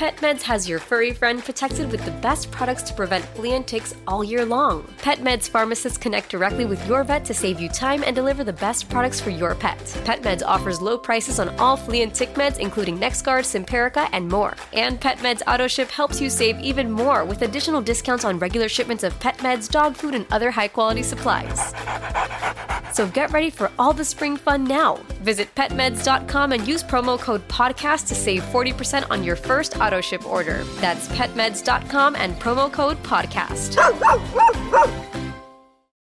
PetMeds has your furry friend protected with the best products to prevent flea and ticks all year long. PetMeds pharmacists connect directly with your vet to save you time and deliver the best products for your pet. PetMeds offers low prices on all flea and tick meds, including NexGard, Simparica, and more. And PetMeds AutoShip helps you save even more with additional discounts on regular shipments of pet meds, dog food, and other high quality supplies. So get ready for all the spring fun now. Visit petmeds.com and use promo code PODCAST to save 40% on your first auto ship order. That's petmeds.com and promo code PODCAST.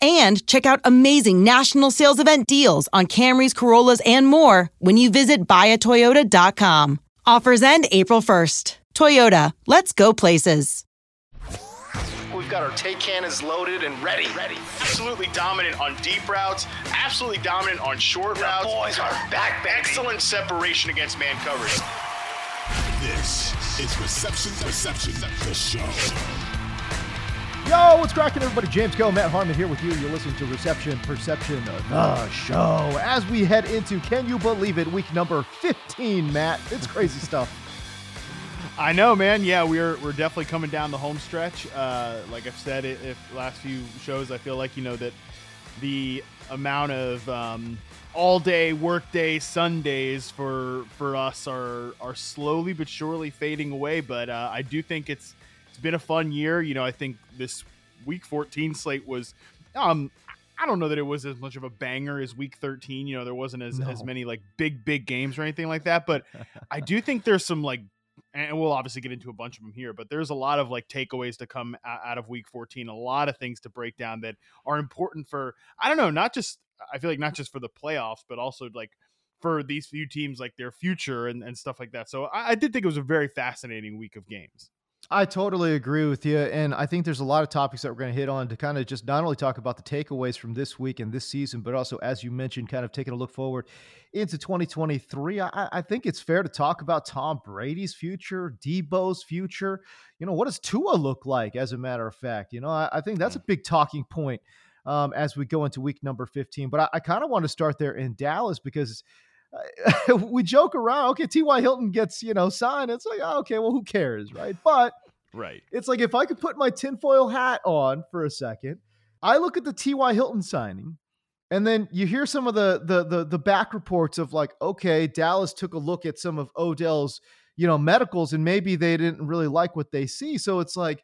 and check out amazing national sales event deals on Camrys, Corollas, and more when you visit buyatoyota.com. Offers end April 1st. Toyota, let's go places. We've got our take cannons loaded and ready. Ready. Absolutely dominant on deep routes. Absolutely dominant on short the routes. boys are back, baby. Excellent separation against man coverage. This is Reception Perception, the show. Yo, what's cracking, everybody? James Koh, Matt Harmon here with you. You're listening to Reception Perception, the show. As we head into, can you believe it, week number 15, Matt? It's crazy stuff. I know, man. Yeah, we're we're definitely coming down the home stretch. Uh, like I've said, it, if last few shows, I feel like you know that the amount of um, all day work day Sundays for for us are are slowly but surely fading away. But uh, I do think it's been a fun year. You know, I think this week 14 slate was. Um, I don't know that it was as much of a banger as week 13. You know, there wasn't as, No. as many like big, big games or anything like that. But I do think there's some like and we'll obviously get into a bunch of them here, but there's a lot of like takeaways to come out of week 14, a lot of things to break down that are important for, I don't know, not just, I feel like not just for the playoffs, but also like for these few teams, like their future and, and stuff like that. So I, I did think it was a very fascinating week of games. I totally agree with you. And I think there's a lot of topics that we're going to hit on to kind of just not only talk about the takeaways from this week and this season, but also, as you mentioned, kind of taking a look forward into 2023. I, I think it's fair to talk about Tom Brady's future, Deebo's future. You know, what does Tua look like, as a matter of fact? You know, I, I think that's a big talking point um, as we go into week number 15. But I, I kind of want to start there in Dallas because we joke around. Okay, T.Y. Hilton gets, you know, signed. It's like, oh, okay, well, who cares, right? But Right. it's like if I could put my tinfoil hat on for a second, I look at the T.Y. Hilton signing, and then you hear some of the the the, the back reports of like, okay, Dallas took a look at some of Odell's, you know, medicals, and maybe they didn't really like what they see. So it's like,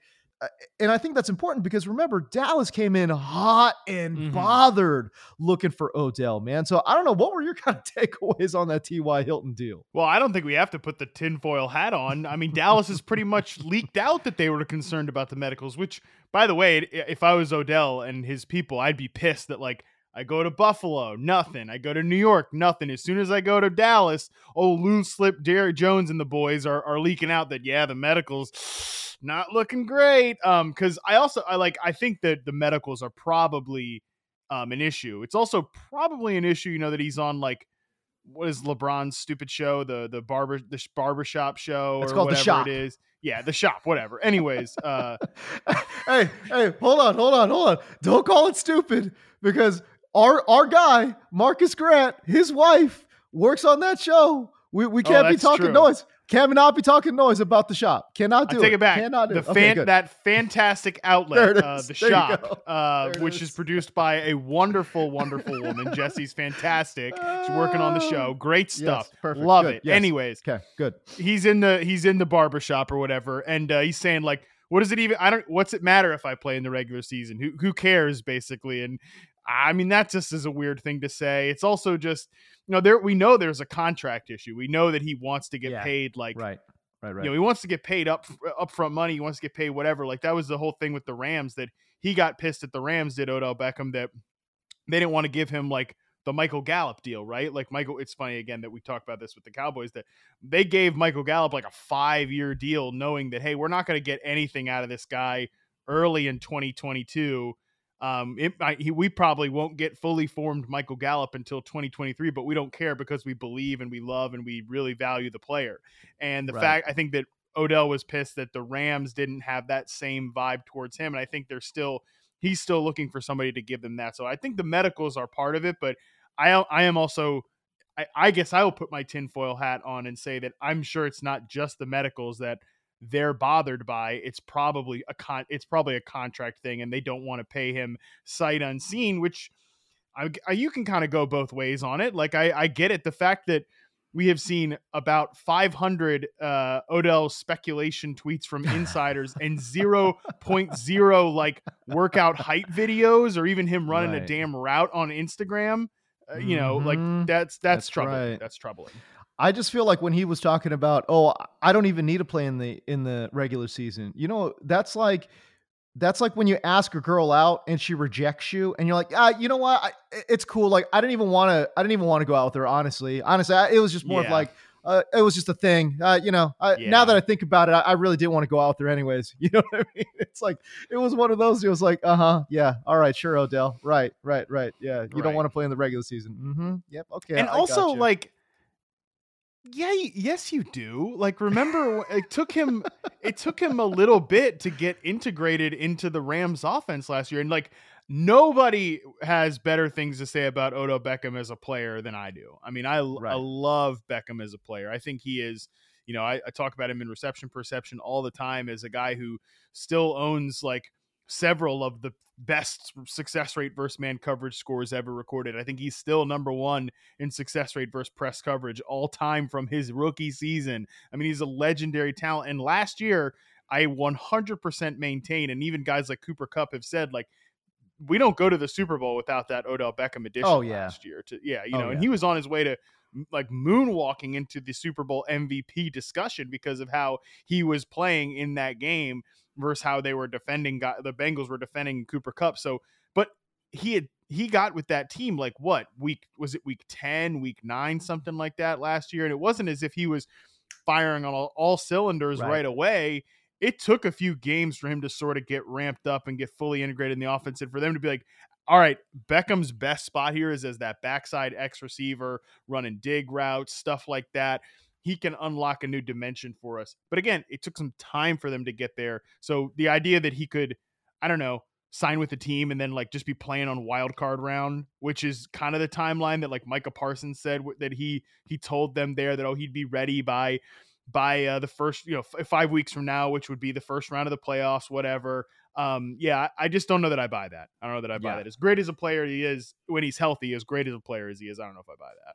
and I think that's important because remember, Dallas came in hot and Mhm. bothered looking for Odell, man. So I don't know what were your kind of takeaways on that T.Y. Hilton deal. Well, I don't think we have to put the tinfoil hat on. I mean, Dallas has pretty much leaked out that they were concerned about the medicals, which, by the way, if I was Odell and his people, I'd be pissed that, like, I go to Buffalo, nothing. I go to New York, nothing. As soon as I go to Dallas, oh, loose slip Derek Jones and the boys are, are leaking out that, yeah, the medicals not looking great. Um, because I also I like I think that the medicals are probably um an issue. It's also probably an issue, you know, that he's on like what is LeBron's stupid show, the the barber the sh- barbershop show It's or called The whatever Shop. it is. Yeah, the shop, whatever. Anyways, uh hey, hey, hold on, hold on, hold on. Don't call it stupid because our our guy, Marcus Grant, his wife works on that show. We, we Oh, can't be that's talking true. noise. Cannot be talking noise about the shop. Cannot do I take it back. Cannot do the it. Okay, fan, good. that fantastic outlet, uh, the There shop, uh, which is is. produced by a wonderful, wonderful woman. Jesse's fantastic. She's working on the show. Great stuff. Yes, perfect. Love Good. it. Yes. Anyways, Okay, good. he's in the he's in the barber shop or whatever, and uh, he's saying like, "What does it even? I don't. What's it matter if I play in the regular season? Who who cares?" Basically, and I mean that just is a weird thing to say. It's also just you know there we know there's a contract issue. We know that he wants to get Yeah. paid like Right, right, right. you know he wants to get paid up upfront money. He wants to get paid whatever. Like that was the whole thing with the Rams that he got pissed at the Rams did Odell Beckham that they didn't want to give him like the Michael Gallup deal, right? Like Michael, it's funny again that we talk about this with the Cowboys that they gave Michael Gallup like a five year deal, knowing that hey, we're not going to get anything out of this guy early in 2022. Um, it, I, he, we probably won't get fully formed Michael Gallup until 2023, but we don't care because we believe and we love and we really value the player. And the Right. fact, I think that Odell was pissed that the Rams didn't have that same vibe towards him, and I think they're still he's still looking for somebody to give them that. So I think the medicals are part of it, but I I am also I, I guess I will put my tinfoil hat on and say that I'm sure it's not just the medicals that they're bothered by. It's probably a con it's probably a contract thing, and they don't want to pay him sight unseen, which I, I you can kind of go both ways on it. Like I I get it. The fact that we have seen about 500 uh, Odell speculation tweets from insiders and 0.0 like workout hype videos or even him running a damn route on Instagram. Uh, you know, like Mhm. that's that's, That's troubling. right. That's troubling. I just feel like when he was talking about, oh, I don't even need to play in the in the regular season. You know, that's like that's like when you ask a girl out and she rejects you, and you're like, ah, you know what? I, it's cool. Like I didn't even want to. I didn't even want to go out with her. Honestly, honestly, I, it was just more of like. Uh, it was just a thing, uh, you know. I, Yeah. Now that I think about it, I, I really didn't want to go out there, anyways. You know what I mean? It's like it was one of those. It was like, uh huh, yeah, all right, sure, Odell, right, right, right, yeah. You Right. don't want to play in the regular season. Mm-hmm. Yep. Okay. and I also gotcha. like yeah yes you do. Like remember it took him it took him a little bit to get integrated into the rams offense last year and like nobody has better things to say about Odell beckham as a player than i do. I mean i, Right. love beckham as a player. I think he is you know I, I talk about him in reception perception all the time as a guy who still owns like several of the best success rate versus man coverage scores ever recorded. I think he's still number one in success rate versus press coverage all time from his rookie season. I mean, he's a legendary talent. And last year, I 100% maintain, and even guys like Cooper Kupp have said, like, we don't go to the Super Bowl without that Odell Beckham edition Oh, yeah. last year. To yeah, you Oh, know, and he was on his way to like moonwalking into the Super Bowl MVP discussion because of how he was playing in that game versus how they were defending guy, the Bengals were defending Cooper Kupp. So, but he had he got with that team like what week was it week 10 week 9 something like that last year and it wasn't as if he was firing on all, all cylinders right. Right. away it took a few games for him to sort of get ramped up and get fully integrated in the offense and for them to be like all right beckham's best spot here is as that backside x receiver running dig routes stuff like that he can unlock a new dimension for us but again it took some time for them to get there so the idea that he could i don't know sign with the team and then like just be playing on wild card round, which is kind of the timeline that like Micah Parsons said that he he told them there that oh he'd be ready by by uh, the first you know f- five weeks from now, which would be the first round of the playoffs, whatever. Um, yeah, I, I just don't know that I buy that. I don't know that I buy Yeah. that. As great as a player he is when he's healthy, as great as a player as he is, I don't know if I buy that.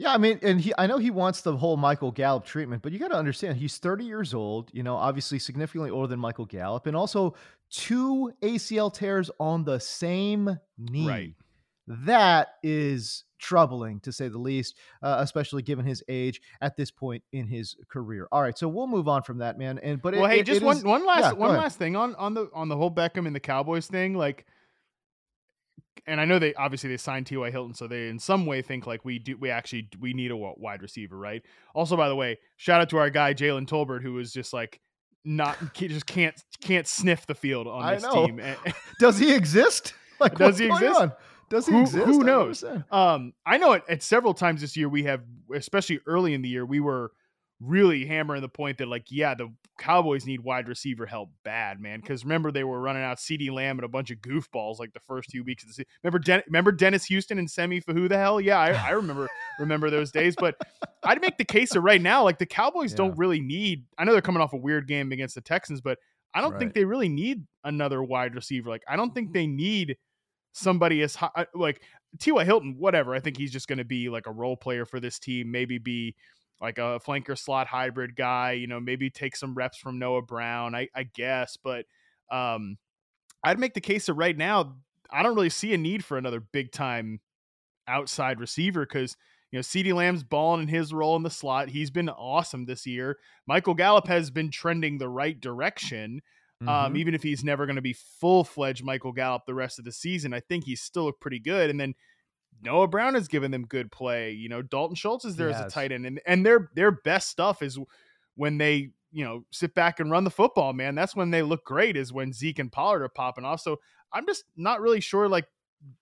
Yeah, I mean, and he, I know he wants the whole Michael Gallup treatment, but you got to understand, he's 30 years old, you know, obviously significantly older than Michael Gallup, and also two ACL tears on the same knee. Right. That is troubling to say the least, uh, especially given his age at this point in his career. All right, so we'll move on from that, man. And but well, it, hey, it- just it one is- one last yeah, one ahead. last thing on on the on the whole Beckham and the Cowboys thing. Like, and I know they obviously they signed T.Y. Hilton, so they in some way think like we do. We actually we need a wide receiver, right? Also, by the way, shout out to our guy Jalen Tolbert, who was just like not just can't can't sniff the field on I this team. Does he exist? Like, Does he exist? on? Does he who, exist? Who knows? understand. Um, I know it at several times this year we have, especially early in the year, we were really hammering the point that like, yeah, the Cowboys need wide receiver help bad, man. Because remember they were running out CeeDee Lamb and a bunch of goofballs like the first few weeks of the season. Remember, Den- remember Dennis Houston and Simi Fehoko the hell? Yeah, I, I remember remember those days. But I'd make the case that right now, like the Cowboys Yeah. don't really need. I know they're coming off a weird game against the Texans, but I don't think they really need another wide receiver. Like I don't think mm-hmm. they need somebody as high uh, like T.Y. Hilton, whatever. I think he's just going to be like a role player for this team, maybe be like a flanker slot hybrid guy, you know, maybe take some reps from Noah Brown, I, I guess. But um, I'd make the case that right now, I don't really see a need for another big time outside receiver because, you know, CeeDee Lamb's balling in his role in the slot. He's been awesome this year. Michael Gallup has been trending the right direction. Um, Mhm. even if he's never going to be full fledged Michael Gallup the rest of the season, I think he's still looked pretty good. And then Noah Brown has given them good play. You know, Dalton Schultz is there He as a tight end, and and their their best stuff is when they you know sit back and run the football. Man, that's when they look great. Is when Zeke and Pollard are popping off. So I'm just not really sure. Like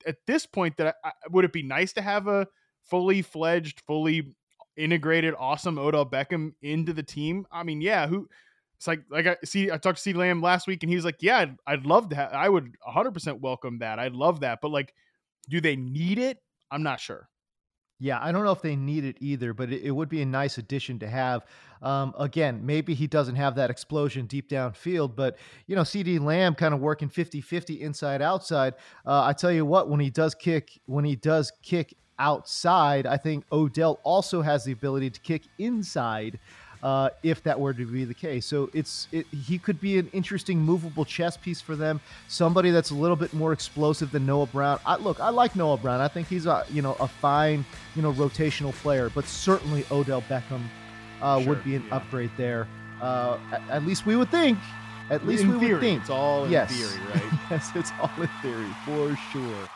at this point, that I, I- would it be nice to have a fully fledged, fully integrated, awesome Odell Beckham into the team? I mean, yeah, who? It's like like I see. I talked to C Lamb last week, and he was like, "Yeah, I'd, I'd love to. have I would 100 percent welcome that. I'd love that. But like, do they need it? I'm not sure. Yeah, I don't know if they need it either, but it, it would be a nice addition to have. Um, again, maybe he doesn't have that explosion deep downfield, but, you know, CeeDee Lamb kind of working 50 50 inside outside. Uh, I tell you what, when he does kick, when he does kick outside, I think Odell also has the ability to kick inside. Uh, if that were to be the case, so it's it, he could be an interesting movable chess piece for them. Somebody that's a little bit more explosive than Noah Brown. I, look, I like Noah Brown. I think he's a you know a fine you know rotational player, but certainly Odell Beckham uh, Sure, would be an yeah. upgrade there. Uh, at, at least we would think. At least in we theory, would think. it's all in yes. theory, right? yes, it's all in theory for sure.